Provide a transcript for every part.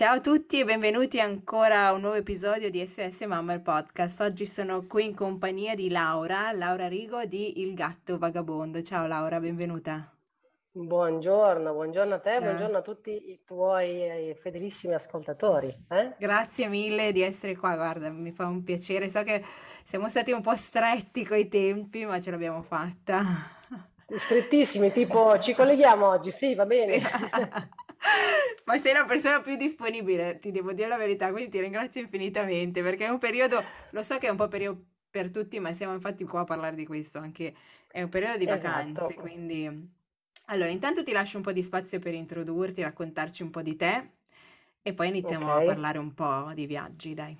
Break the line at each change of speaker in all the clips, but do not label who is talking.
Ciao a tutti e benvenuti ancora a un nuovo episodio di SOS Mamma il podcast. Oggi sono qui in compagnia di Laura, Laura Rigo di Il Gatto Vagabondo. Ciao Laura, benvenuta.
Buongiorno, buongiorno a te, eh. buongiorno a tutti i tuoi eh, fedelissimi ascoltatori. Eh?
Grazie mille di essere qua, guarda, mi fa un piacere. So che siamo stati un po' stretti coi tempi, ma ce l'abbiamo fatta.
Strettissimi, tipo ci colleghiamo oggi, sì, va bene.
Ma sei la persona più disponibile, ti devo dire la verità, quindi ti ringrazio infinitamente perché è un periodo, lo so che è un po' periodo per tutti, ma siamo infatti qua a parlare di questo, anche è un periodo di vacanze, esatto. quindi... Allora, intanto ti lascio un po' di spazio per introdurti, raccontarci un po' di te e poi iniziamo okay. a parlare un po' di viaggi, dai.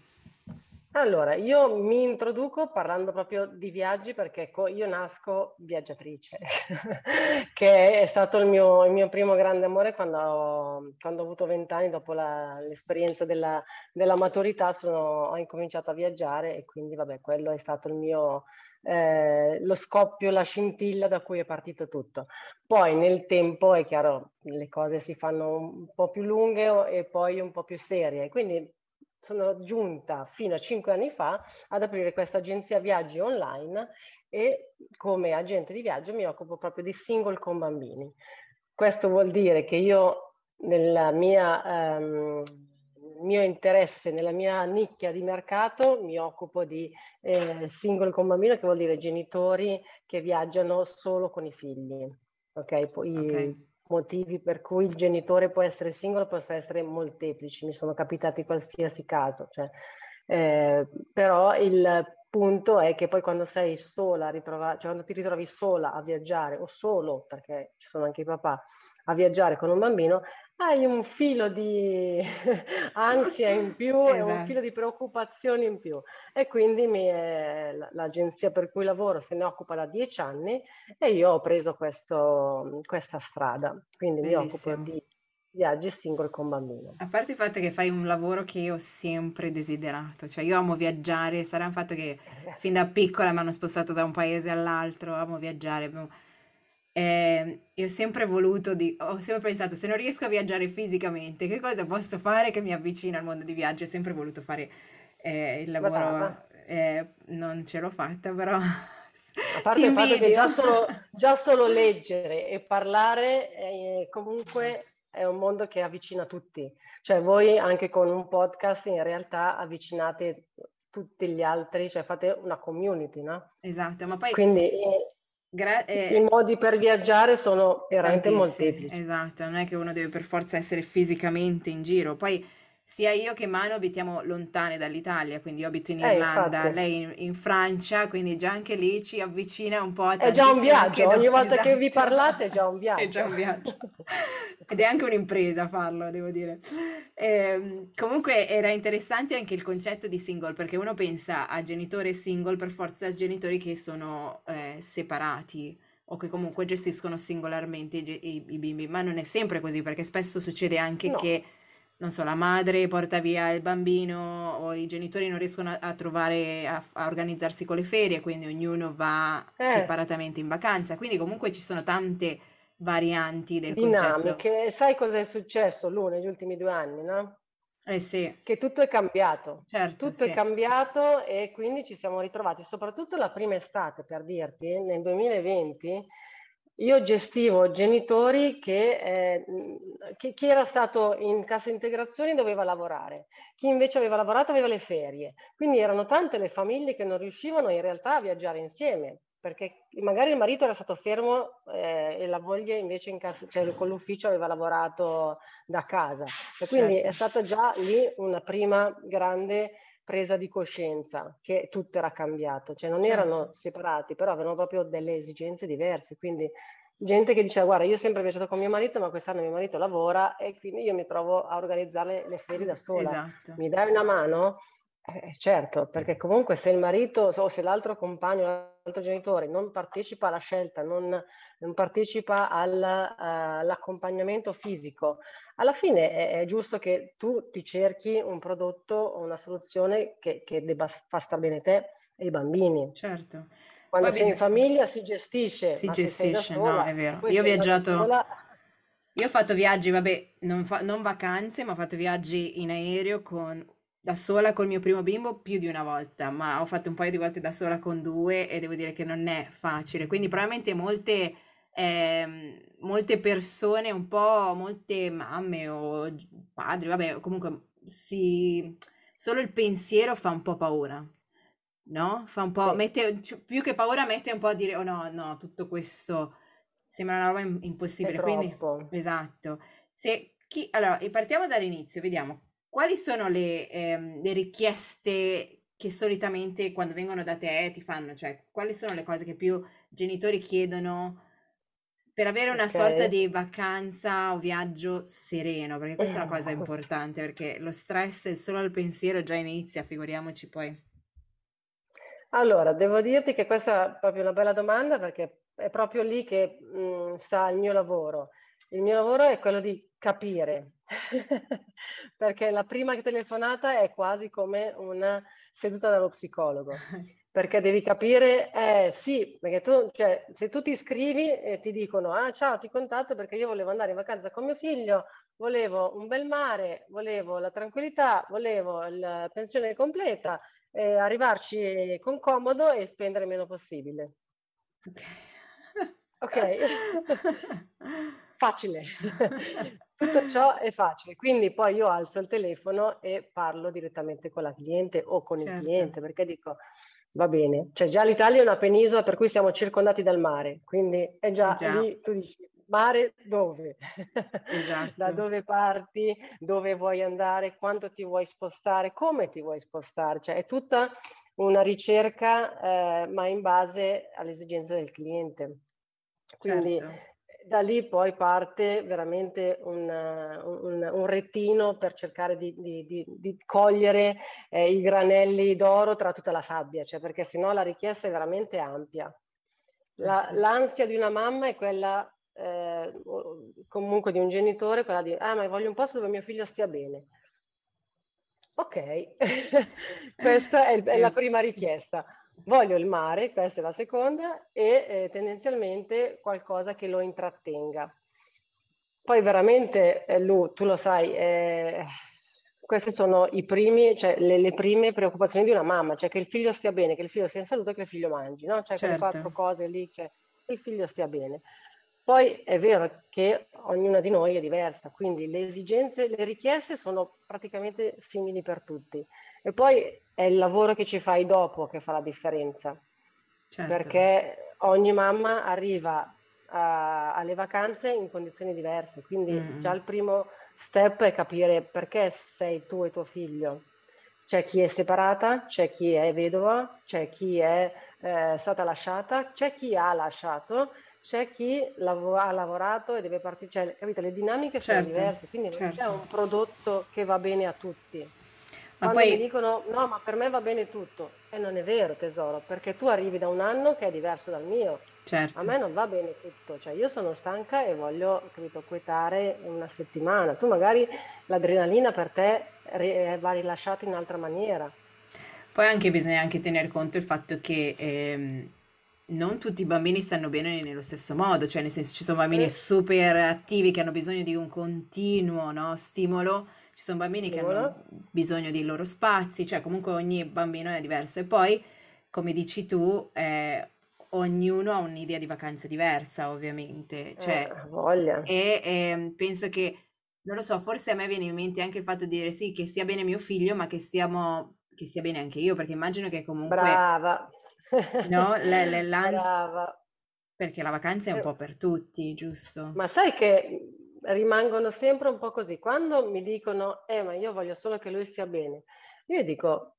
Allora, io mi introduco parlando proprio di viaggi perché ecco, io nasco viaggiatrice, che è stato il mio, il mio, primo grande amore quando ho, quando ho avuto vent'anni, dopo la, l'esperienza della, della maturità, sono, ho incominciato a viaggiare e quindi vabbè, quello è stato il mio, eh, lo scoppio, la scintilla da cui è partito tutto. Poi nel tempo è chiaro, le cose si fanno un po' più lunghe e poi un po' più serie, quindi sono giunta fino a cinque anni fa ad aprire questa agenzia viaggi online e come agente di viaggio mi occupo proprio di single con bambini. Questo vuol dire che io mia um, mio interesse, nella mia nicchia di mercato, mi occupo di eh, single con bambino, che vuol dire genitori che viaggiano solo con i figli. Ok, poi okay motivi per cui il genitore può essere singolo possono essere molteplici, mi sono capitati qualsiasi caso, cioè, eh, però il punto è che poi quando sei sola, ritrova, cioè quando ti ritrovi sola a viaggiare o solo, perché ci sono anche i papà, a viaggiare con un bambino, hai un filo di ansia in più esatto. e un esatto. filo di preoccupazioni in più. E quindi è, l'agenzia per cui lavoro se ne occupa da dieci anni e io ho preso questo, questa strada. Quindi Bellissimo. mi occupo di viaggi single con bambino.
A parte il fatto che fai un lavoro che io ho sempre desiderato, cioè io amo viaggiare, sarà un fatto che eh. fin da piccola mi hanno spostato da un paese all'altro, amo viaggiare eh, e ho sempre voluto, di, ho sempre pensato, se non riesco a viaggiare fisicamente, che cosa posso fare che mi avvicina al mondo di viaggio? Ho sempre voluto fare eh, il lavoro, eh, non ce l'ho fatta, però...
A parte il fatto che già solo, già solo leggere e parlare eh, comunque è un mondo che avvicina tutti. Cioè voi anche con un podcast in realtà avvicinate tutti gli altri, cioè fate una community, no?
Esatto, ma poi...
Quindi eh, Gra- eh, I modi per viaggiare sono veramente molteplici.
Esatto, non è che uno deve per forza essere fisicamente in giro. Poi sia io che Mano abitiamo lontane dall'Italia, quindi io abito in eh, Irlanda, eh, lei in, in, Francia, quindi già anche lì ci avvicina un po' a
È già un viaggio, ogni volta esatto. che vi parlate è già un viaggio.
è già un viaggio. Ed è anche un'impresa farlo, devo dire. Eh, comunque era interessante anche il concetto di single, perché uno pensa a genitore single per forza a genitori che sono eh, separati o che comunque gestiscono singolarmente i, i, i, bimbi, ma non è sempre così, perché spesso succede anche no. che non so, la madre porta via il bambino o i genitori non riescono a, a trovare, a, a, organizzarsi con le ferie, quindi ognuno va eh. separatamente in vacanza. Quindi comunque ci sono tante varianti del
Dinamiche.
concetto.
Sai cosa è successo, Lu, negli ultimi due anni, no?
Eh sì.
Che tutto è cambiato.
Certo,
tutto
sì.
è cambiato e quindi ci siamo ritrovati, soprattutto la prima estate, per dirti, nel 2020 io gestivo genitori che, eh, che, chi era stato in cassa integrazione doveva lavorare, chi invece aveva lavorato aveva le ferie. Quindi erano tante le famiglie che non riuscivano in realtà a viaggiare insieme, perché magari il marito era stato fermo eh, e la moglie invece in cassa, cioè, con l'ufficio aveva lavorato da casa. E quindi certo. è stata già lì una prima grande presa di coscienza che tutto era cambiato, cioè non certo. erano separati, però avevano proprio delle esigenze diverse, quindi gente che dice guarda io ho sempre viaggiato con mio marito ma quest'anno mio marito lavora e quindi io mi trovo a organizzare le ferie da sola. Esatto. Mi dai una mano? Eh, certo, perché comunque se il marito o se l'altro compagno, l'altro genitore non partecipa alla scelta, non, non partecipa al, uh, all'accompagnamento fisico, alla fine è, è, giusto che tu ti cerchi un prodotto o una soluzione che, che debba far stare bene te e i bambini.
Certo.
Quando Poi sei in famiglia si gestisce.
Si gestisce, sola, no, è vero. Io ho viaggiato... Io ho fatto viaggi, vabbè, non, fa, non vacanze, ma ho fatto viaggi in aereo con da sola col mio primo bimbo più di una volta, ma ho fatto un paio di volte da sola con due e devo dire che non è facile. Quindi probabilmente molte, eh, molte persone, un po' molte mamme o padri, vabbè, comunque si, solo il pensiero fa un po' paura. No? Fa un po', sì. mette, più che paura mette un po' a dire, oh no, no, tutto questo sembra una roba impossibile. Quindi, esatto. Se chi, allora, partiamo dall'inizio, vediamo quali sono le, ehm, le richieste che solitamente quando vengono da te ti fanno? Cioè, quali sono le cose che più genitori chiedono per avere una sorta di vacanza o viaggio sereno? Perché questa è una cosa importante, perché lo stress solo al pensiero già inizia, figuriamoci poi.
Allora, devo dirti che questa è proprio una bella domanda perché è proprio lì che mh, mhmm, sta il mio lavoro. Il mio lavoro è quello di capire, perché la prima telefonata è quasi come una seduta dallo psicologo, perché devi capire, eh sì, perché tu, cioè, se tu ti iscrivi e ti dicono, ah ciao, ti contatto perché io volevo andare in vacanza con mio figlio, volevo un bel mare, volevo la tranquillità, volevo la pensione completa, eh, arrivarci con comodo e spendere il meno possibile. Ok. Ok. facile. Tutto ciò è facile. Quindi poi io alzo il telefono e parlo direttamente con la cliente o con certo. il cliente perché dico va bene, cioè già l'Italia è una penisola per cui siamo circondati dal mare, quindi è già, già. lì tu dici mare dove? Esatto. da dove parti, dove vuoi andare, quanto ti vuoi spostare, come ti vuoi spostare, cioè è tutta una ricerca eh, ma in base alle esigenze del cliente. Quindi certo da lì poi parte veramente un, un, un rettino per cercare di, di, di, di cogliere eh, i granelli d'oro tra tutta la sabbia, cioè perché sennò la richiesta è veramente ampia. La, sì. L'ansia di una mamma è quella eh, comunque di un genitore, quella di ah ma voglio un posto dove mio figlio stia bene. Ok, questa è, è la prima richiesta voglio il mare, questa è la seconda, e eh, tendenzialmente qualcosa che lo intrattenga. Poi veramente, eh, Lu, tu lo sai, eh, queste sono i primi, cioè, le, le, prime preoccupazioni di una mamma, cioè che il figlio stia bene, che il figlio sia in salute, che il figlio mangi, no? Cioè certo. quelle quattro cose lì, cioè, che il figlio stia bene. Poi è vero che ognuna di noi è diversa, quindi le esigenze, le richieste sono praticamente simili per tutti. E poi è il lavoro che ci fai dopo che fa la differenza. Certo. Perché ogni mamma arriva a, alle vacanze in condizioni diverse, quindi mm-hmm. già il primo step è capire perché sei tu e tuo figlio. C'è chi è separata, c'è chi è vedova, c'è chi è eh, stata lasciata, c'è chi ha lasciato, c'è chi lav- ha lavorato e deve partire, cioè, capito? Le dinamiche certo, sono diverse, quindi certo. non c'è un prodotto che va bene a tutti. Ma Quando poi... mi dicono no, ma per me va bene tutto, e non è vero tesoro, perché tu arrivi da un anno che è diverso dal mio. Certo. A me non va bene tutto, cioè io sono stanca e voglio, capito, quietare una settimana. Tu magari l'adrenalina per te eh, va rilasciata in altra maniera.
Poi anche bisogna anche tenere conto il fatto che ehm, non tutti i bambini stanno bene nello stesso modo, cioè nel senso ci sono bambini super attivi che hanno bisogno di un continuo no, stimolo ci sono bambini che hanno bisogno dei loro spazi, cioè comunque ogni bambino è diverso e poi, come dici tu, eh, ognuno ha un'idea di vacanza diversa, ovviamente. Cioè,
eh, voglia.
E eh, penso che, non lo so, forse a me viene in mente anche il fatto di dire sì, che stia bene mio figlio, ma che stiamo, che stia bene anche io, perché immagino che comunque...
Brava.
No, le, le, Brava. Perché la vacanza è un eh. po' per tutti, giusto?
Ma sai che rimangono sempre un po' così. Quando mi dicono, eh, ma io voglio solo che lui stia bene, io dico,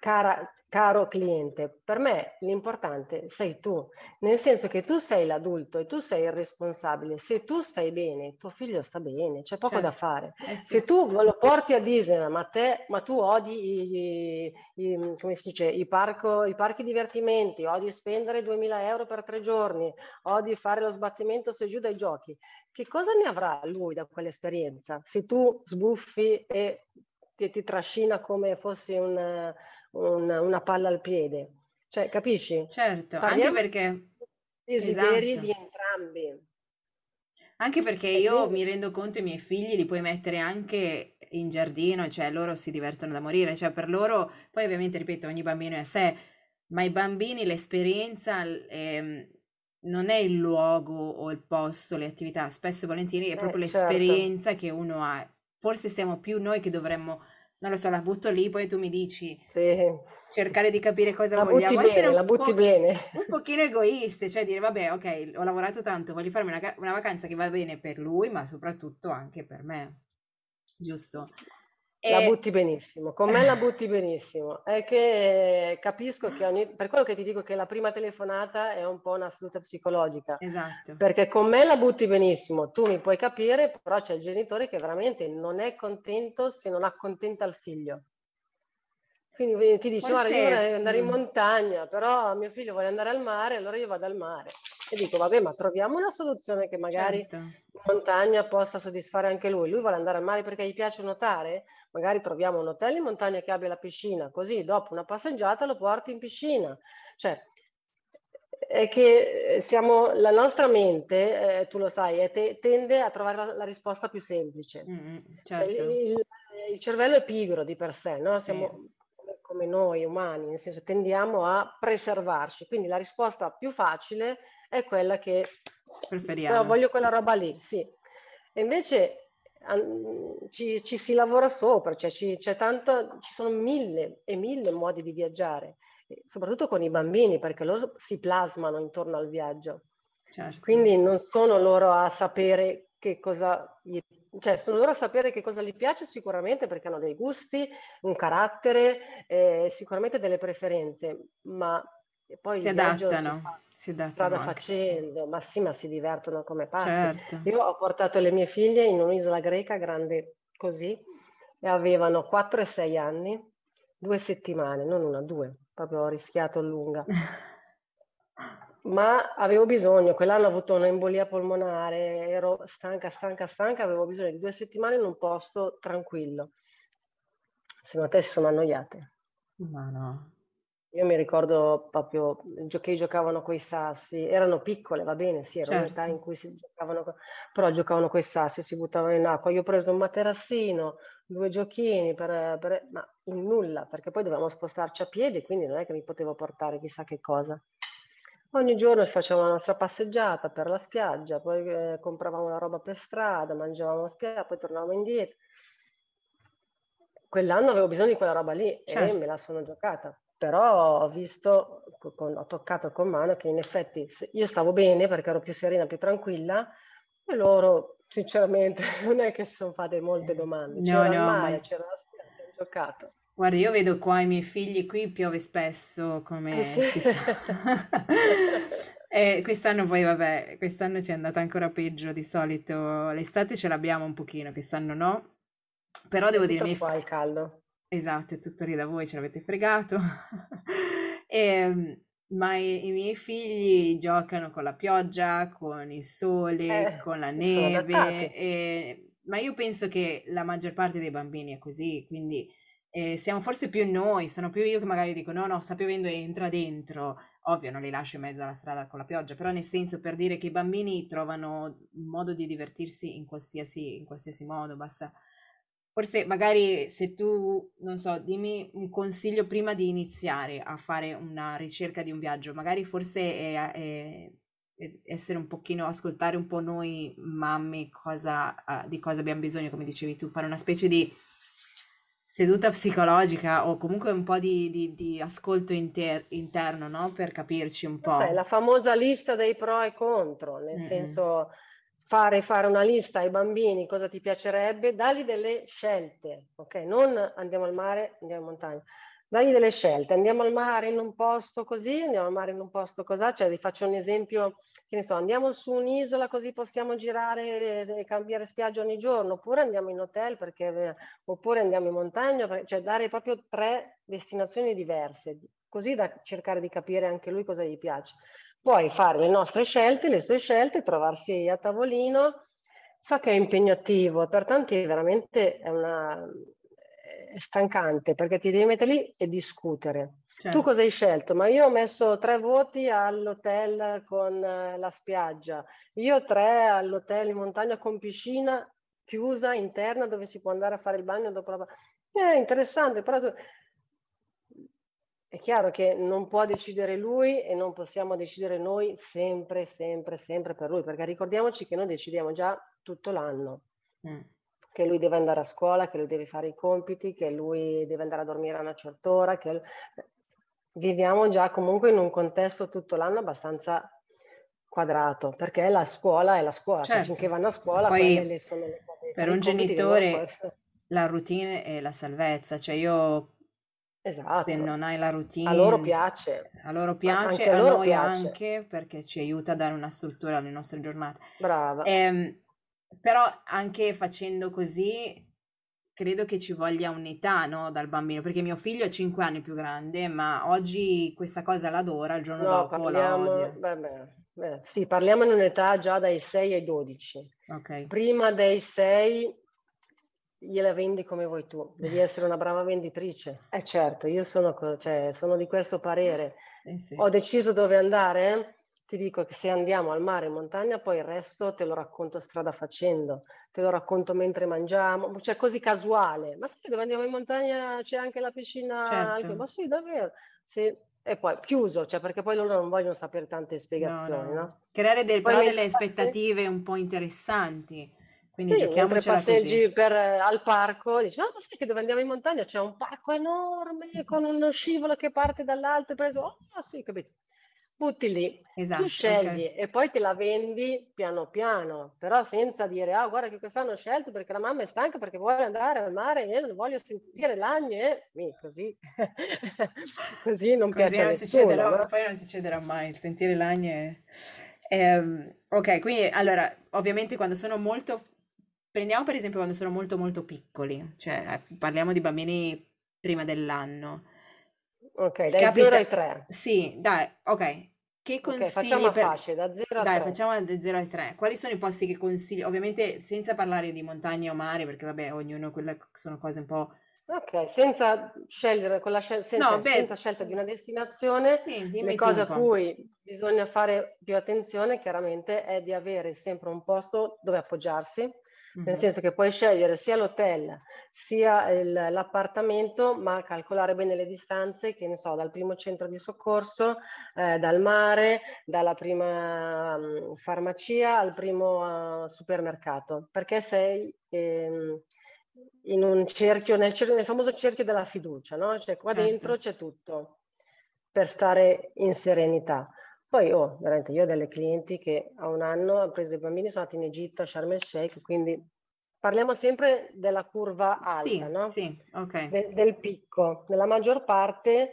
cara, caro cliente, per me l'importante sei tu, nel senso che tu sei l'adulto e tu sei il responsabile. Se tu stai bene, tuo figlio sta bene, c'è poco certo. da fare. Eh sì. Se tu lo porti a Disney, ma, te, ma tu odi i, i, come si dice, i, parco, i parchi divertimenti, odi spendere 2000 euro per tre giorni, odi fare lo sbattimento su e giù dai giochi, che cosa ne avrà lui da quell'esperienza? Se tu sbuffi e ti, ti trascina come fossi un una, una palla al piede. Cioè, capisci?
Certo, Parliamo anche perché...
Desideri esatto. di entrambi.
Anche perché io mi rendo conto i miei figli li puoi mettere anche in giardino, cioè loro si divertono da morire, cioè per loro, poi ovviamente ripeto, ogni bambino è a sé, ma i bambini l'esperienza eh, non è il luogo o il posto, le attività, spesso e volentieri è proprio eh, certo. l'esperienza che uno ha. Forse siamo più noi che dovremmo non lo so, la butto lì, poi tu mi dici sì. cercare di capire cosa
la
vogliamo.
Butti bene, la butti bene.
Un pochino egoiste, cioè dire vabbè, ok, ho lavorato tanto, voglio farmi una, una vacanza che va bene per lui, ma soprattutto anche per me. Giusto?
La butti benissimo, con me la butti benissimo. È che capisco che ogni... per quello che ti dico che la prima telefonata è un po' una seduta psicologica.
Esatto.
Perché con me la butti benissimo, tu mi puoi capire, però c'è il genitore che veramente non è contento se non accontenta il figlio. Quindi ti dice, guarda, io vorrei andare in montagna, però mio figlio vuole andare al mare, allora io vado al mare. E dico, vabbè, ma troviamo una soluzione che magari certo. in montagna possa soddisfare anche lui. Lui vuole andare al mare perché gli piace nuotare? Magari troviamo un hotel in montagna che abbia la piscina, così dopo una passeggiata lo porti in piscina. Cioè, è che siamo, la nostra mente, eh, tu lo sai, te, tende a trovare la, la risposta più semplice. Mm, certo. cioè, il, il, il, cervello è pigro di per sé, no? Sì. Siamo, come noi umani, nel senso tendiamo a preservarci. Quindi la risposta più facile è quella che
preferiamo. Però
voglio quella roba lì, sì. E invece ci, ci si lavora sopra, cioè ci, c'è tanto, ci sono mille e mille modi di viaggiare, soprattutto con i bambini, perché loro si plasmano intorno al viaggio. Certo. Quindi non sono loro a sapere che cosa gli cioè sono loro a sapere che cosa gli piace sicuramente perché hanno dei gusti, un carattere, eh, sicuramente delle preferenze, ma poi
si adattano, si, si adattano
strada facendo, ma sì, ma si divertono come pazzi. Certo. Io ho portato le mie figlie in un'isola greca grande così e avevano 4 e 6 anni, due settimane, non una, due, proprio ho rischiato lunga. ma avevo bisogno, quell'anno ho avuto un'embolia polmonare, ero stanca, stanca, stanca, avevo bisogno di due settimane in un posto tranquillo. Se no te si sono annoiate.
Ma no.
Io mi ricordo proprio che giocavano con i sassi, erano piccole, va bene, sì, era certo. un'età in cui si giocavano, però giocavano con i sassi, si buttavano in acqua. Io ho preso un materassino, due giochini, per, per, ma in nulla, perché poi dovevamo spostarci a piedi, quindi non è che mi potevo portare chissà che cosa. Ogni giorno facevamo la nostra passeggiata per la spiaggia, poi eh, compravamo la roba per strada, mangiavamo a spiaggia, poi tornavamo indietro. Quell'anno avevo bisogno di quella roba lì certo. e me la sono giocata. Però ho visto, ho toccato con mano che in effetti io stavo bene perché ero più serena, più tranquilla e loro sinceramente non è che si sono fatte molte domande. No, c'era no, il mare, ma... c'era la spiaggia, ho giocato.
Guarda, io vedo qua i miei figli, qui piove spesso, come eh sì. si sa. e quest'anno poi, vabbè, quest'anno ci è andata ancora peggio di solito. L'estate ce l'abbiamo un pochino, quest'anno no. Però devo dire...
Qua il caldo.
Esatto, è tutto lì da voi, ce l'avete fregato. e, ehm, ma i, i, miei figli giocano con la pioggia, con il sole, eh, con la neve. E, ma io penso che la maggior parte dei bambini è così, quindi eh, siamo forse più noi, sono più io che magari dico no, no, sta piovendo e entra dentro. Ovvio, non li lascio in mezzo alla strada con la pioggia, però nel senso per dire che i bambini trovano un modo di divertirsi in qualsiasi, in qualsiasi modo, basta. Forse magari se tu, non so, dimmi un consiglio prima di iniziare a fare una ricerca di un viaggio, magari forse è, è, essere un pochino, ascoltare un po' noi mamme cosa, uh, di cosa abbiamo bisogno, come dicevi tu, fare una specie di seduta psicologica o comunque un po' di, di, di ascolto inter- interno, no? Per capirci un po'.
Cioè, la famosa lista dei pro e contro, nel mm-hmm. senso fare, fare una lista ai bambini cosa ti piacerebbe, dargli delle scelte, ok? Non andiamo al mare, andiamo in montagna. dagli delle scelte, andiamo al mare in un posto così, andiamo al mare in un posto così, cioè vi faccio un esempio, che ne so, andiamo su un'isola così possiamo girare e cambiare spiaggia ogni giorno, oppure andiamo in hotel, perché, oppure andiamo in montagna, cioè dare proprio tre destinazioni diverse, così da cercare di capire anche lui cosa gli piace. Poi fare le nostre scelte, le sue scelte, trovarsi a tavolino, so che è impegnativo, per tanti veramente è una è stancante perché ti devi mettere lì e discutere. Certo. Tu cosa hai scelto? Ma io ho messo tre voti all'hotel con eh, la spiaggia, io tre all'hotel in montagna con piscina chiusa interna dove si può andare a fare il bagno dopo la... È interessante, però tu... è chiaro che non può decidere lui e non possiamo decidere noi sempre, sempre, sempre per lui, perché ricordiamoci che noi decidiamo già tutto l'anno. Mm che lui deve andare a scuola, che lui deve fare i compiti, che lui deve andare a dormire a una certa ora, che viviamo già comunque in un contesto tutto l'anno abbastanza quadrato, perché la scuola è la scuola, cioè, certo. cioè finché vanno a scuola
poi le sono le cose, per un genitore la routine è la salvezza, cioè io Esatto. Se non hai la routine,
a loro piace.
A loro piace, a, a noi piace. anche perché ci aiuta a dare una struttura alle nostre giornate.
Brava. Ehm,
però anche facendo così credo che ci voglia un'età, no, dal bambino, perché mio figlio è 5 anni più grande, ma oggi questa cosa l'adora, il giorno no, dopo parliamo, la odia.
Vabbè, beh, sì, parliamo in un'età già dai 6 ai 12.
Okay.
Prima dei 6 gliela vendi come vuoi tu, devi essere una brava venditrice. Eh certo, io sono, cioè, sono di questo parere. Eh sì. Ho deciso dove andare, ti dico che se andiamo al mare in montagna, poi il resto te lo racconto strada facendo, te lo racconto mentre mangiamo, cioè così casuale. Ma sai dove andiamo in montagna c'è anche la piscina? Certo. Ma sì, davvero. Sì. E poi chiuso, cioè perché poi loro non vogliono sapere tante spiegazioni, no? no. no.
Creare del, però delle aspettative un po' interessanti. Quindi sì, mentre
passeggi per, al parco, dici, ah, ma sai che dove andiamo in montagna c'è un parco enorme con uno scivolo che parte dall'alto e preso, oh sì, capito butti lì, esatto, tu scegli okay. e poi te la vendi piano piano, però senza dire, ah guarda che quest'anno ho scelto perché la mamma è stanca perché vuole andare al mare e non voglio sentire l'agne, e così, così non così piace non
nessuno. no? Poi non succederà mai, sentire l'agne... Eh, ok, quindi allora, ovviamente quando sono molto... Prendiamo per esempio quando sono molto molto piccoli, cioè parliamo di bambini prima dell'anno.
Ok, dai Capita... 0 ai 3.
Sì, dai, ok. Che consigli okay, facciamo
per... fasce, da 0 a
Dai,
3.
facciamo da 0 a 3. Quali sono i posti che consigli? Ovviamente senza parlare di montagna o mare, perché vabbè, ognuno quelle sono cose un po'...
Ok, senza scegliere, con la scel- senza, no, senza scelta di una destinazione, sì, le cose a cui bisogna fare più attenzione chiaramente è di avere sempre un posto dove appoggiarsi, mm-hmm. nel senso che puoi scegliere sia l'hotel sia il, l'appartamento, ma calcolare bene le distanze, che ne so, dal primo centro di soccorso, eh, dal mare, dalla prima um, farmacia al primo uh, supermercato, perché sei ehm, in un cerchio, nel, nel, famoso cerchio della fiducia, no? Cioè qua certo. dentro c'è tutto per stare in serenità. Poi, oh, veramente, io ho delle clienti che a un anno hanno preso i bambini, sono andati in Egitto, a Sharm el Sheikh, quindi parliamo sempre della curva alta,
sì,
no?
Sì, ok.
De- del picco. Nella maggior parte,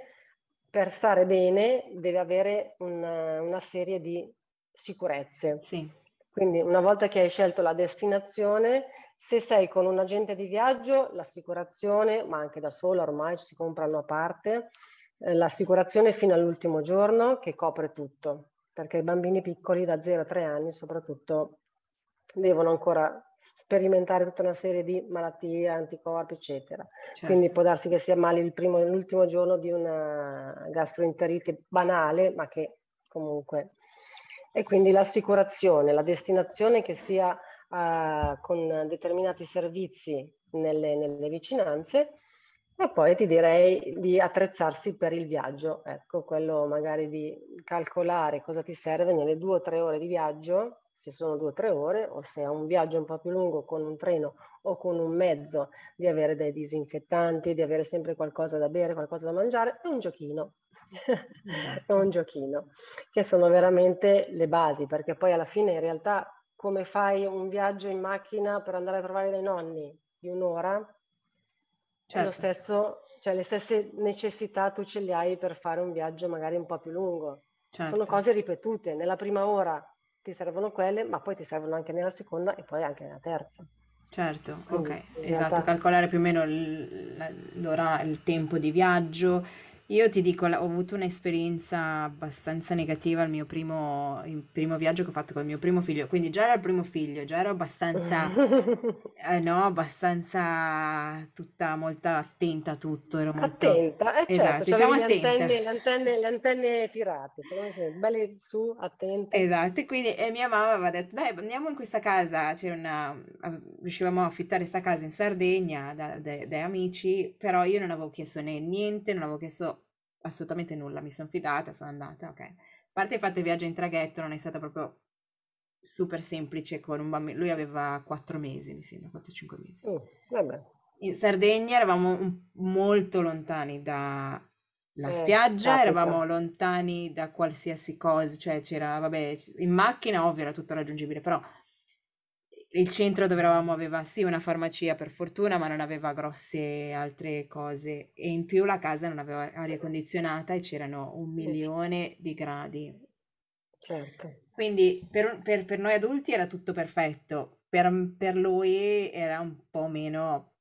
per stare bene, deve avere una, una serie di sicurezze.
Sì.
Quindi, una volta che hai scelto la destinazione, se sei con un agente di viaggio, l'assicurazione, ma anche da sola ormai si comprano a parte, l'assicurazione fino all'ultimo giorno che copre tutto, perché i bambini piccoli da 0 a 3 anni soprattutto devono ancora sperimentare tutta una serie di malattie, anticorpi, eccetera. Certo. Quindi può darsi che sia male il primo e l'ultimo giorno di una gastroenterite banale, ma che comunque... E quindi l'assicurazione, la destinazione che sia uh, con determinati servizi nelle, nelle vicinanze, e poi ti direi di attrezzarsi per il viaggio, ecco, quello magari di calcolare cosa ti serve nelle due o tre ore di viaggio, se sono due o tre ore, o se è un viaggio un po' più lungo con un treno o con un mezzo, di avere dei disinfettanti, di avere sempre qualcosa da bere, qualcosa da mangiare, è un giochino. Esatto. è un giochino, che sono veramente le basi, perché poi alla fine in realtà come fai un viaggio in macchina per andare a trovare dei nonni di un'ora, Certo. Lo stesso, cioè le stesse necessità tu ce le hai per fare un viaggio magari un po' più lungo. Certo. Sono cose ripetute. Nella prima ora ti servono quelle, ma poi ti servono anche nella seconda e poi anche nella terza.
Certo, Quindi, ok, esatto, realtà... calcolare più o meno l'ora, il tempo di viaggio io ti dico, ho avuto un'esperienza abbastanza negativa il mio primo, primo viaggio che ho fatto con il mio primo figlio, quindi già era il primo figlio, già ero abbastanza, eh, no, abbastanza tutta molto attenta a tutto, ero molto...
Attenta, eh
esatto,
certo, diciamo le attenta. antenne, le antenne, le antenne tirate, belle su, attente.
Esatto, e quindi e mia mamma aveva detto, dai, andiamo in questa casa, c'è una, riuscivamo a affittare questa casa in Sardegna da, da, dai amici, però io non avevo chiesto né niente, non avevo chiesto assolutamente nulla, mi sono fidata, sono andata, ok. A parte il fatto il viaggio in traghetto non è stato proprio super semplice con un bambino, lui aveva 4 mesi, mi sembra, 4-5 mesi.
Uh,
in Sardegna eravamo molto lontani dalla eh, spiaggia, capita. eravamo lontani da qualsiasi cosa, cioè c'era, vabbè, in macchina ovvio era tutto raggiungibile, però il centro dove eravamo aveva sì una farmacia per fortuna, ma non aveva grosse altre cose e in più la casa non aveva aria condizionata e c'erano un milione di gradi.
Certo.
Quindi per, per, per noi adulti era tutto perfetto, per, per lui era un po' meno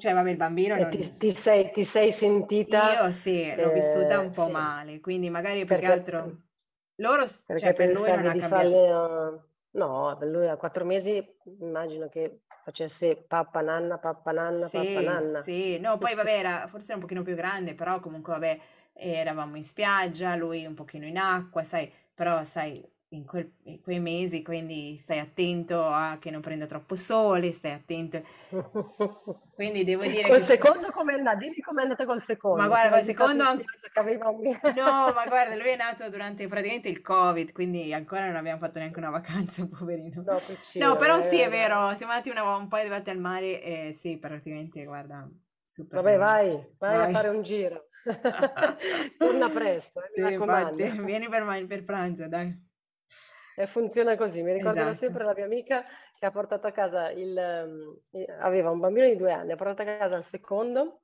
cioè, vabbè, il bambino non...
ti, ti, sei, ti sei sentita...
Io sì, l'ho vissuta un po' sì. male, quindi magari più che altro... Loro, cioè, per lui non ha cambiato... Farle,
No, lui a quattro mesi immagino che facesse pappa nanna, pappa nanna,
sì,
pappa nanna.
Sì, no, poi vabbè, era, forse era un pochino più grande, però comunque vabbè, eravamo in spiaggia, lui un pochino in acqua, sai, però sai, in, quel, in, quei mesi, quindi stai attento a che non prenda troppo sole, stai attento. Quindi devo dire
col che... secondo come è andato? Dimmi com'è andata col secondo.
Ma guarda, col secondo... An... No, ma guarda, lui è nato durante praticamente il Covid, quindi ancora non abbiamo fatto neanche una vacanza, poverino.
No,
no però sì, è vero, siamo andati una, un paio di volte al mare e sì, praticamente, guarda,
super Vabbè, vai, vai, vai, a fare un giro. Torna presto, eh, sì, mi raccomando.
Infatti, vieni per, per pranzo, dai.
E funziona così, mi ricordo esatto. sempre la mia amica che ha portato a casa il, ehm, aveva un bambino di due anni, ha portato a casa il secondo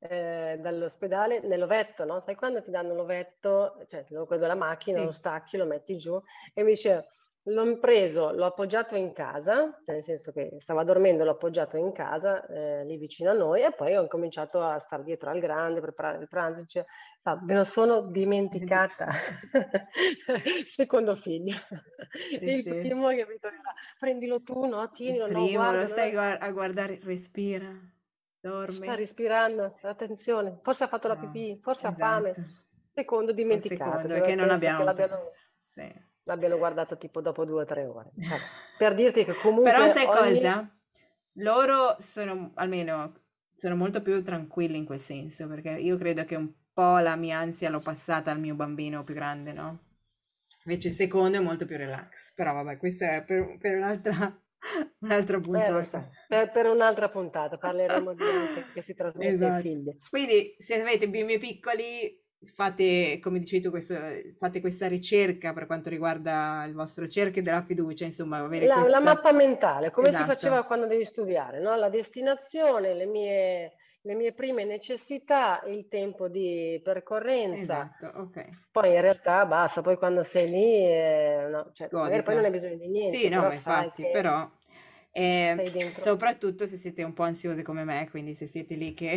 eh, dall'ospedale nell'ovetto, no? Sai quando ti danno l'ovetto, cioè quello della macchina, sì. lo stacchi, lo metti giù e mi dice L'ho preso, l'ho appoggiato in casa, nel senso che stava dormendo, l'ho appoggiato in casa, eh, lì vicino a noi, e poi ho incominciato a stare dietro al grande, preparare il pranzo, dice, ah, me lo sono dimenticata. Secondo figlio. Sì, il sì. primo che mi tornerà, prendilo tu, no, tienilo,
il primo, no, guarda, lo stai no. a guardare, respira, dorme.
Sta respirando, attenzione, forse ha fatto no, la pipì, forse esatto. ha fame. Esatto. Secondo, dimenticato.
Secondo, perché non abbiamo...
Sì l'abbiano guardato tipo dopo due o tre ore. Eh, per dirti che comunque...
Però sai ogni... cosa? Loro sono, almeno, sono molto più tranquilli in quel senso, perché io credo che un po' la mia ansia l'ho passata al mio bambino più grande, no? Invece il secondo è molto più relax, però vabbè, questo è per, per un'altra... Un'altra puntata. Eh,
so. per, per, un'altra puntata parleremo di che si trasmette esatto. ai figli.
Quindi se avete bimbi piccoli fate, come dicevi tu, questo, fate questa ricerca per quanto riguarda il vostro cerchio della fiducia, insomma, avere
la,
questa...
la mappa mentale, come esatto. si faceva quando devi studiare, no? la destinazione, le mie, le mie prime necessità, il tempo di percorrenza.
Esatto, ok.
Poi in realtà basta, poi quando sei lì, eh, no, cioè, poi non hai bisogno di niente.
Sì, no, infatti, però... Eh, soprattutto se siete un po' ansiose come me, quindi se siete lì che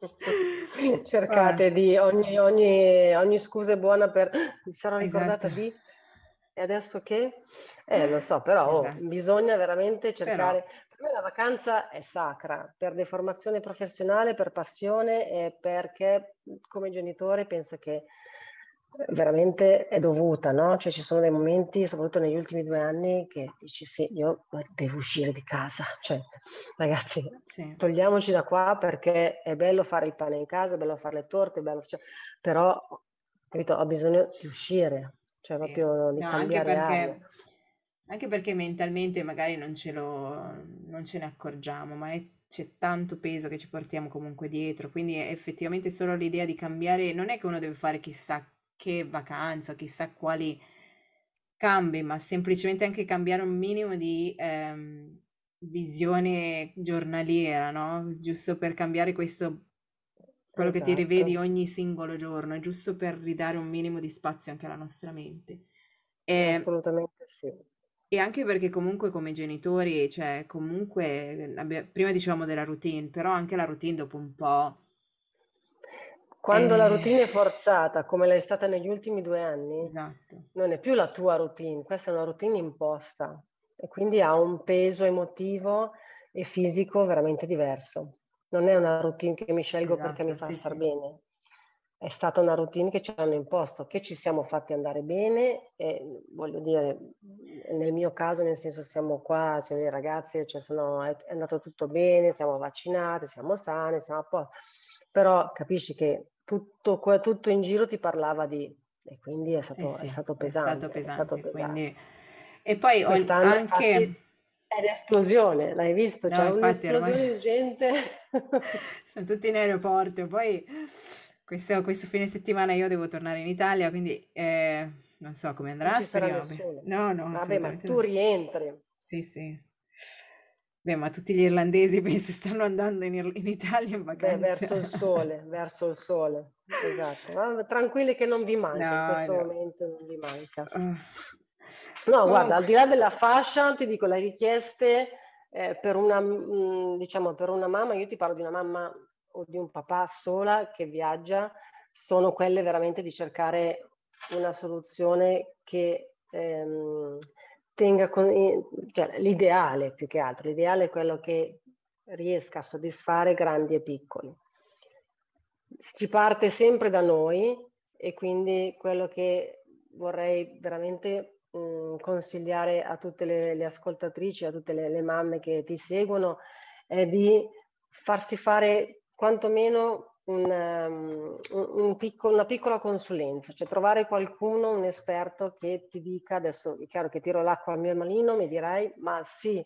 Cercate eh. di ogni, ogni, ogni scusa è buona per mi sarò ricordata esatto. di e adesso che? Eh, lo so, però oh, esatto. bisogna veramente cercare. Però... Per me la vacanza è sacra per deformazione professionale, per passione e perché come genitore penso che veramente è dovuta, no? Cioè ci sono dei momenti, soprattutto negli ultimi due anni, che dici io devo uscire di casa, cioè ragazzi sì. togliamoci da qua perché è bello fare il pane in casa, è bello fare le torte, è bello, cioè, però capito, ho bisogno di uscire, cioè sì. proprio di no, cambiare
anche perché, anche perché mentalmente magari non ce, lo, non ce ne accorgiamo, ma è c'è tanto peso che ci portiamo comunque dietro, quindi effettivamente solo l'idea di cambiare, non è che uno deve fare chissà che vacanza, chissà quali cambi, ma semplicemente anche cambiare un minimo di, ehm, visione giornaliera, no? Giusto per cambiare questo, quello che ti rivedi
Esatto,
ogni singolo giorno, giusto per ridare un minimo di spazio anche alla nostra mente. E,
assolutamente sì.
e anche perché comunque come genitori, cioè comunque, abbia- prima dicevamo della routine, però anche la routine dopo un po'...
Quando la
eh,
routine è forzata, come l'è stata negli ultimi due anni,
esatto,
non è più la tua routine, questa è una routine imposta e quindi ha un peso emotivo e fisico veramente diverso. Non è una routine che mi scelgo perché mi
esatto,
fa
sì,
star
sì.
bene, è stata una routine che ci hanno imposto, che ci siamo fatti andare bene e voglio dire, nel mio caso, nel senso siamo qua, c'è dei ragazzi, cioè sono, è, andato tutto bene, siamo vaccinati, siamo sani, siamo a posto, però capisci che tutto, tutto in giro ti parlava di... E quindi è
Eh
stato, è
sì,
stato
è
pesante,
stato
è stato
pesante,
pesante.
quindi... E poi
Quest'anno
anche...
infatti è l'esplosione, l'hai visto?
No,
C'è un'esplosione
ormai
di gente.
sono tutti in aeroporto, poi questo, questo fine settimana io devo tornare in Italia, quindi eh, non so come
Non
andrà,
ci sarà nessuno.
No, no,
Vabbè, ma tu rientri.
Sì, sì. Beh, ma tutti gli irlandesi penso stanno andando in, Ir- in Italia in
Beh,
vacanza.
verso il sole, verso il sole. Esatto. Ma tranquilli che non vi manca, in
No,
questo
no.
momento non vi manca.
Ah.
No, guarda, al di là della fascia, ti dico, le richieste eh, per una, mm, diciamo, per una mamma, io ti parlo di una mamma o di un papà sola che viaggia, sono quelle veramente di cercare una soluzione che ehm, tenga con, cioè, l'ideale più che altro. L'ideale è quello che riesca a soddisfare grandi e piccoli. Si parte sempre da noi e quindi quello che vorrei veramente mh, consigliare a tutte le, le ascoltatrici, a tutte le, le, mamme che ti seguono, è di farsi fare quantomeno un, um, un piccolo, una piccola consulenza, cioè trovare qualcuno, un esperto che ti dica, adesso è chiaro che tiro l'acqua al mio malino, mi direi, ma sì,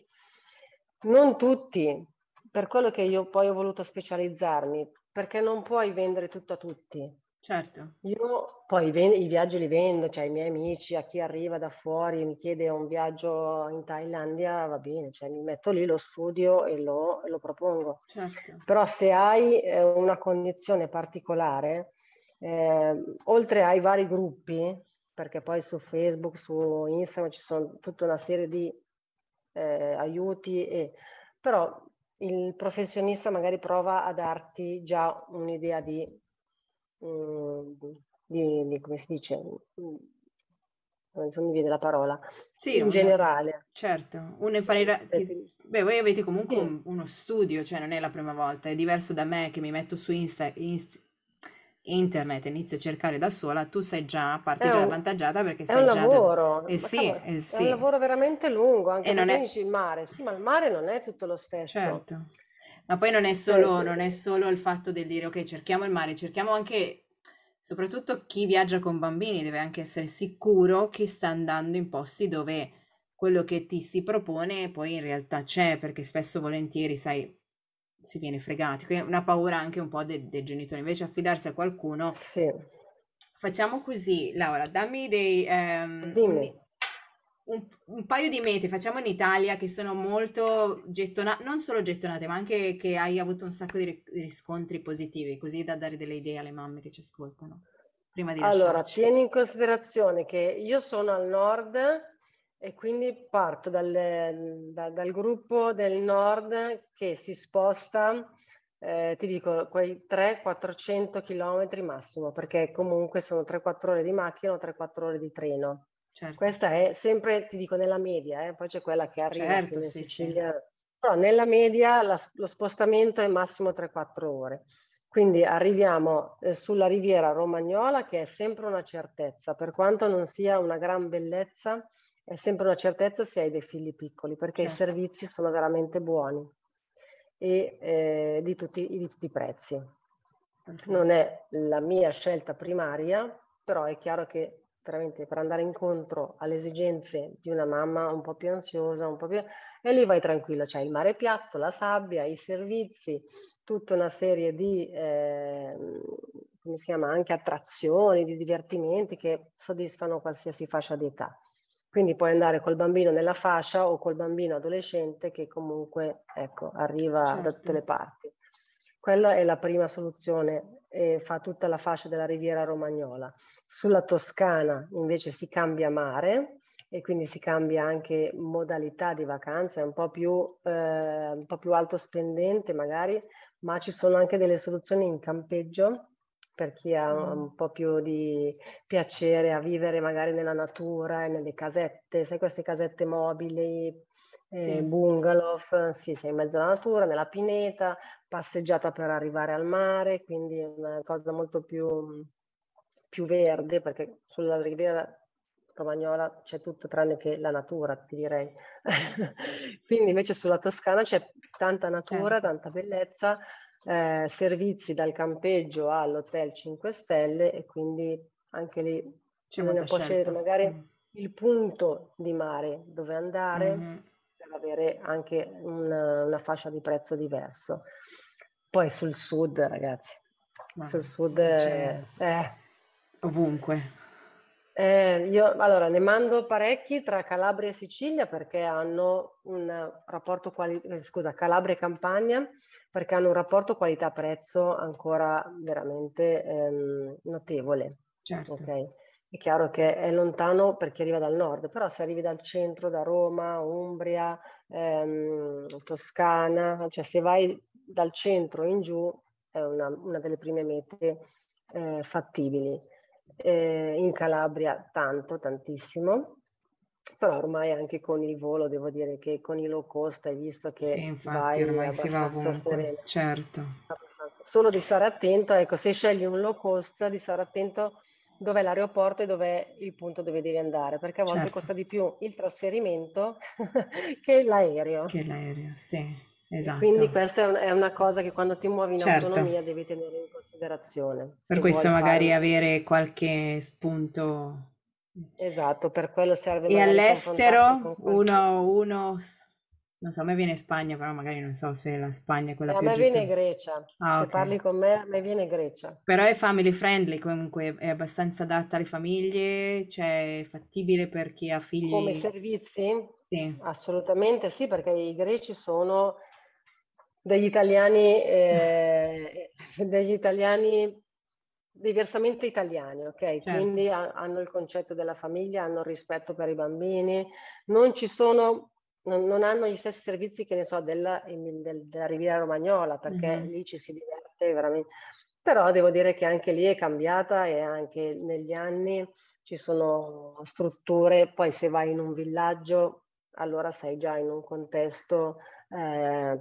non tutti, per quello che io poi ho voluto specializzarmi, perché non puoi vendere tutto a tutti.
Certo.
Io poi i, viaggi li vendo, cioè ai miei amici, a chi arriva da fuori mi chiede un viaggio in Thailandia, va bene, cioè mi metto lì, lo studio e lo, e lo propongo.
Certo.
Però se hai eh, una condizione particolare, eh, oltre ai vari gruppi, perché poi su Facebook, su Instagram ci sono tutta una serie di eh, aiuti, e, però il professionista magari prova a darti già un'idea di di, di, come si dice, non mi viene la parola,
sì,
in
una,
generale.
Certo, ti, beh, voi avete comunque sì. un, uno studio, cioè non è la prima volta, è diverso da me che mi metto su Insta, Insta internet e inizio a cercare da sola, tu sei già, parti è già un, avvantaggiata perché sei già...
È un lavoro,
da... eh sì,
cavolo,
eh sì.
è un lavoro veramente lungo, anche
e non è...
dici il mare, sì, ma il mare non è tutto lo stesso.
Certo. Ma poi non è solo, non è solo il fatto del dire ok, cerchiamo il mare, cerchiamo anche, soprattutto chi viaggia con bambini deve anche essere sicuro che sta andando in posti dove quello che ti si propone poi in realtà c'è, perché spesso volentieri, sai, si viene fregati. Quindi una paura anche un po' dei, dei genitori. Invece affidarsi a qualcuno.
Sì.
Facciamo così, Laura, dammi dei...
Dimmi.
Un, un, paio di mete facciamo in Italia che sono molto gettonate, non solo gettonate, ma anche che hai avuto un sacco di riscontri positivi, così da dare delle idee alle mamme che ci ascoltano. Prima di
allora, tieni in considerazione che io sono al nord e quindi parto dal, da, dal gruppo del nord che si sposta, eh, ti dico, quei 300-400 km massimo, perché comunque sono 3-4 ore di macchina o 3-4 ore di treno.
Certo.
Questa è sempre, ti dico, nella media, eh? poi c'è quella che arriva
certo,
in
sì,
Sicilia,
sì.
però nella media la, lo spostamento è massimo 3-4 ore. Quindi arriviamo eh, sulla riviera romagnola che è sempre una certezza, per quanto non sia una gran bellezza, è sempre una certezza se hai dei figli piccoli, perché certo. i servizi sono veramente buoni e eh, di, tutti, di tutti i prezzi. Non è la mia scelta primaria, però è chiaro che veramente per andare incontro alle esigenze di una mamma un po' più ansiosa, un po' più... e lì vai tranquillo, c'è il mare piatto, la sabbia, i servizi, tutta una serie di, eh, come si chiama, anche attrazioni, di divertimenti che soddisfano qualsiasi fascia d'età. Quindi puoi andare col bambino nella fascia o col bambino adolescente che comunque ecco, arriva certo. da tutte le parti. Quella è la prima soluzione e fa tutta la fascia della riviera romagnola. Sulla Toscana invece si cambia mare e quindi si cambia anche modalità di vacanza, è un po' più, eh, un po' più alto spendente magari, ma ci sono anche delle soluzioni in campeggio per chi ha un, un po' più di piacere a vivere magari nella natura e nelle casette, sai queste casette mobili, eh, sì. bungalow, sì, sei in mezzo alla natura, nella pineta, passeggiata per arrivare al mare, quindi una cosa molto più, più verde, perché sulla riviera romagnola c'è tutto tranne che la natura, ti direi. quindi invece sulla Toscana c'è tanta natura, certo. tanta bellezza, eh, servizi dal campeggio all'hotel 5 stelle e quindi anche lì C'è bisogna poi scegliere magari mm. il punto di mare dove andare mm-hmm. Avere anche una, una, fascia di prezzo diverso. Poi sul sud, ragazzi, Ma sul sud è, eh,
ovunque.
Eh, io allora ne mando parecchi tra Calabria e Sicilia perché hanno un rapporto quali- eh, scusa, Calabria e Campania perché hanno un rapporto qualità-prezzo ancora veramente ehm, notevole.
Certo.
Okay? È chiaro che è lontano per chi arriva dal nord, però se arrivi dal centro, da Roma, Umbria, ehm, Toscana, cioè se vai dal centro in giù è una, una delle prime mete eh, fattibili. Eh, in Calabria tanto, tantissimo, però ormai anche con il volo devo dire che con i low cost hai visto che
sì, infatti ormai si va ovunque, sereno. certo.
Solo di stare attento, ecco, se scegli un low cost, di stare attento dov'è l'aeroporto e dov'è il punto dove devi andare, perché a volte certo. costa di più il trasferimento che l'aereo.
Che l'aereo, sì. Esatto.
Quindi questa è una cosa che quando ti muovi in certo. autonomia devi tenere in considerazione.
Per questo magari fare... avere qualche spunto
Esatto, per quello serve
E all'estero uno, uno, non so, a me viene Spagna, però magari non so se la Spagna è quella
E a
più
me viene Grecia.
Ah,
Se parli con me, a me viene Grecia.
Però è family friendly comunque, è abbastanza adatta alle famiglie, cioè è fattibile per chi ha figli.
Come servizi?
Sì,
Assolutamente sì, perché i greci sono degli italiani, eh, degli italiani diversamente italiani, ok? Certo. Quindi ha, hanno il concetto della famiglia, hanno il rispetto per i bambini, non ci sono, non, non hanno gli stessi servizi che ne so della, del, della Riviera Romagnola, perché mm-hmm. lì ci si diverte veramente. Però devo dire che anche lì è cambiata e anche negli anni ci sono strutture, poi se vai in un villaggio, allora sei già in un contesto eh,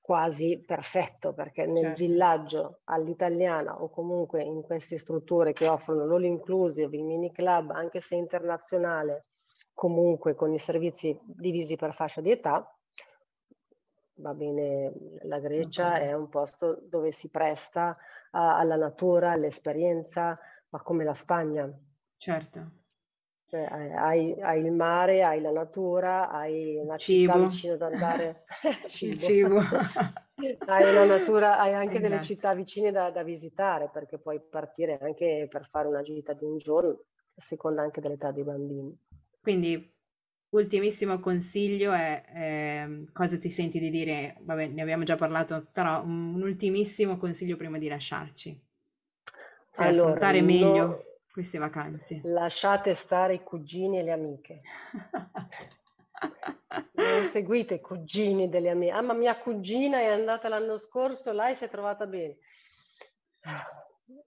quasi perfetto perché nel certo. villaggio all'italiana o comunque in queste strutture che offrono l'all inclusive, il mini club, anche se internazionale, comunque con i servizi divisi per fascia di età, va bene, la Grecia è un posto dove si presta a, alla natura, all'esperienza, ma come la Spagna.
Certo.
Cioè, hai, hai, il mare, hai la natura, hai una cibo. città vicino ad andare.
cibo. Cibo.
hai la natura, hai anche esatto. delle città vicine da, da, visitare perché puoi partire anche per fare una gita di un giorno, a seconda anche dell'età dei bambini.
Quindi, ultimissimo consiglio è eh, cosa ti senti di dire? Vabbè, ne abbiamo già parlato, però un, ultimissimo consiglio prima di lasciarci per allora, affrontare meglio. No queste vacanze?
Lasciate stare i cugini e le amiche. non seguite i cugini delle amiche. Ah, ma mia cugina è andata l'anno scorso, lei si è trovata bene.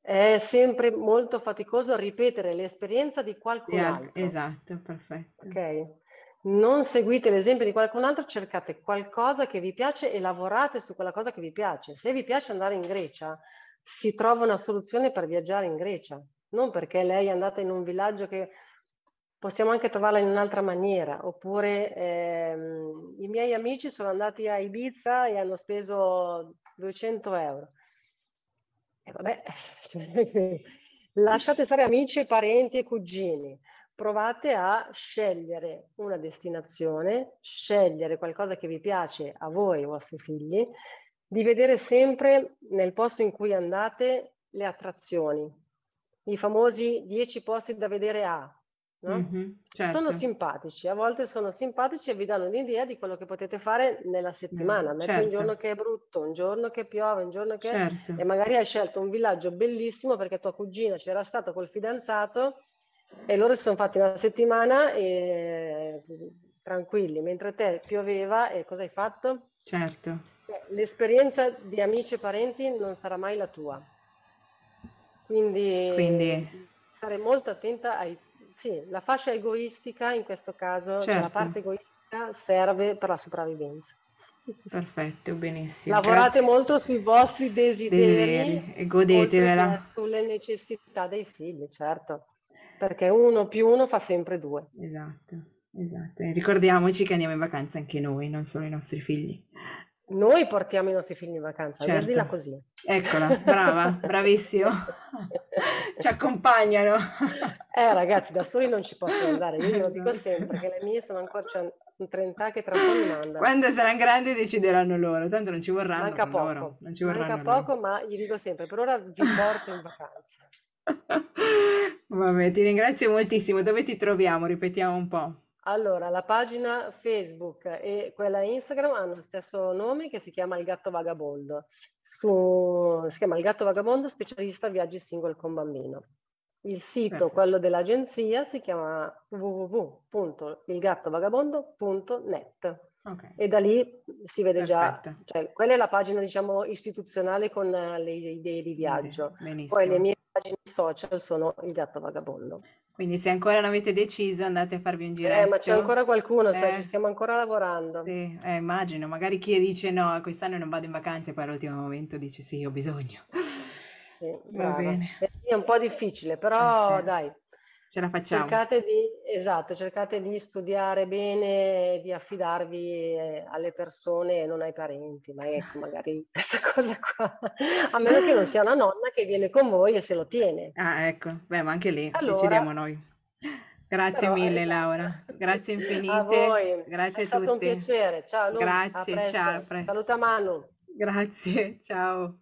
È sempre molto faticoso ripetere l'esperienza di qualcun yeah, altro.
Esatto, perfetto.
Ok. Non seguite l'esempio di qualcun altro, cercate qualcosa che vi piace e lavorate su quella cosa che vi piace. Se vi piace andare in Grecia, si trova una soluzione per viaggiare in Grecia non perché lei è andata in un villaggio che possiamo anche trovarla in un'altra maniera, oppure ehm, i miei amici sono andati a Ibiza e hanno speso 200 euro. E vabbè, lasciate stare amici, parenti e cugini. Provate a scegliere una destinazione, scegliere qualcosa che vi piace a voi ai vostri figli, di vedere sempre nel posto in cui andate le attrazioni, i famosi 10 posti da vedere a, No? Mm-hmm, certo. Sono simpatici, a volte sono simpatici e vi danno l'idea di quello che potete fare nella settimana. Mm, certo. un giorno che è brutto, un giorno che piove, un giorno che... Certo. E magari hai scelto un villaggio bellissimo perché tua cugina c'era stata col fidanzato e loro si sono fatti una settimana e... tranquilli, mentre te pioveva e cosa hai fatto?
Certo.
L'esperienza di amici e parenti non sarà mai la tua. Quindi, Quindi... stare molto attenta ai sì, la fascia egoistica in questo caso, cioè la certo. parte egoistica serve per la sopravvivenza.
Perfetto, benissimo.
Lavorate Grazie. molto sui vostri desideri, desideri
e godetevela.
Sulle necessità dei figli, certo, perché uno più uno fa sempre due.
Esatto, esatto. E ricordiamoci che andiamo in vacanza anche noi, non solo i nostri figli.
Noi portiamo i nostri figli in vacanza, certo. così.
Eccola, brava, bravissimo. ci accompagnano.
Eh ragazzi, da soli non ci possono andare, io lo dico esatto. sempre, che le mie sono ancora, cioè, un 30 che tra un po' mi mandano.
Quando saranno grandi decideranno loro, tanto non ci vorranno
Manca poco,
loro. Non
ci Manca poco, loro. ma gli dico sempre, per ora vi porto in vacanza.
Vabbè, ti ringrazio moltissimo. Dove ti troviamo? Ripetiamo un po'.
Allora, la pagina Facebook e quella Instagram hanno lo stesso nome che si chiama Il Gatto Vagabondo. Su, si chiama Il Gatto Vagabondo, specialista viaggi single con bambino. Il sito, Perfetto. quello dell'agenzia, si chiama www.ilgattovagabondo.net. Okay. E da lì si vede Perfetto. già, cioè, quella è la pagina diciamo istituzionale con le idee di viaggio. Benissimo. Poi le mie pagine social sono Il Gatto Vagabondo.
Quindi se ancora non avete deciso andate a farvi un giretto.
Eh, ma c'è ancora qualcuno, eh, ci stiamo ancora lavorando.
Sì, eh, immagino, magari chi dice no, quest'anno non vado in vacanza e poi all'ultimo momento dice sì, ho bisogno.
Sì, Va bene. È un po' difficile, però eh sì. dai,
ce la facciamo.
Cercate di, esatto, cercate di studiare bene, di affidarvi eh, alle persone e non ai parenti, ma ecco, magari questa cosa qua, a meno che non sia una nonna che viene con voi e se lo tiene.
Ah, ecco, beh, ma anche lì allora, decidiamo noi. Grazie Però, mille esatto. Laura, grazie infinite. A voi. Grazie
È
a tutti. È
stato un piacere, ciao Lu.
Grazie, a ciao. A
presto. Saluta Manu.
Grazie, ciao.